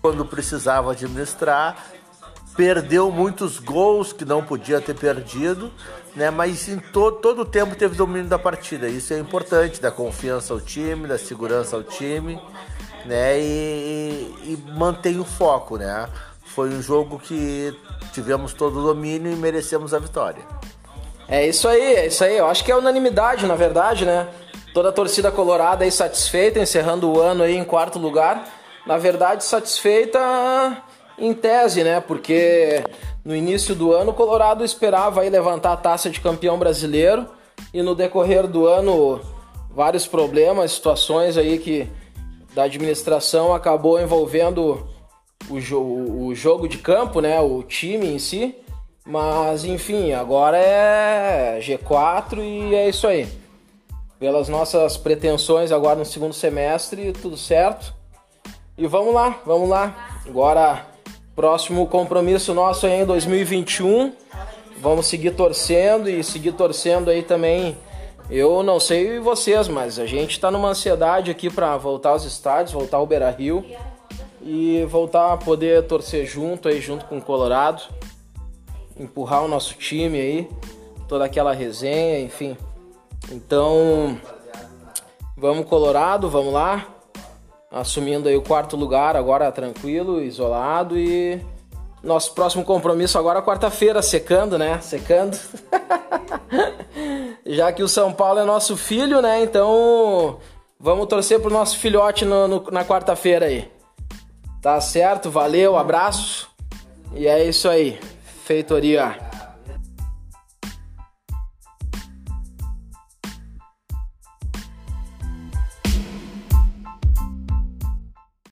quando precisava administrar, perdeu muitos gols que não podia ter perdido, né? Mas em to todo o tempo teve domínio da partida. Isso é importante, da confiança ao time, da segurança ao time, né? E, e mantém o foco, né? Foi um jogo que tivemos todo o domínio e merecemos a vitória. É isso aí, é isso aí. Eu acho que é unanimidade, na verdade, né? Toda a torcida colorada aí satisfeita, encerrando o ano aí em quarto lugar. Na verdade, satisfeita em tese, né? Porque no início do ano o Colorado esperava aí levantar a taça de campeão brasileiro e no decorrer do ano vários problemas, situações aí que da administração acabou envolvendo o, jo o jogo de campo, né? O time em si. Mas enfim, agora é G4 e é isso aí. Pelas nossas pretensões agora no segundo semestre, tudo certo. E vamos lá, vamos lá. Agora, próximo compromisso nosso aí em 2021. Vamos seguir torcendo e seguir torcendo aí também. Eu não sei vocês, mas a gente está numa ansiedade aqui para voltar aos estádios, voltar ao Beira Rio e voltar a poder torcer junto aí, junto com o Colorado, empurrar o nosso time aí, toda aquela resenha, enfim. Então, vamos Colorado, vamos lá assumindo aí o quarto lugar, agora tranquilo, isolado e nosso próximo compromisso agora quarta-feira, secando, né? Secando. Já que o São Paulo é nosso filho, né? Então vamos torcer pro nosso filhote no, no, na quarta-feira aí. Tá certo? Valeu, abraço. E é isso aí. Feitoria.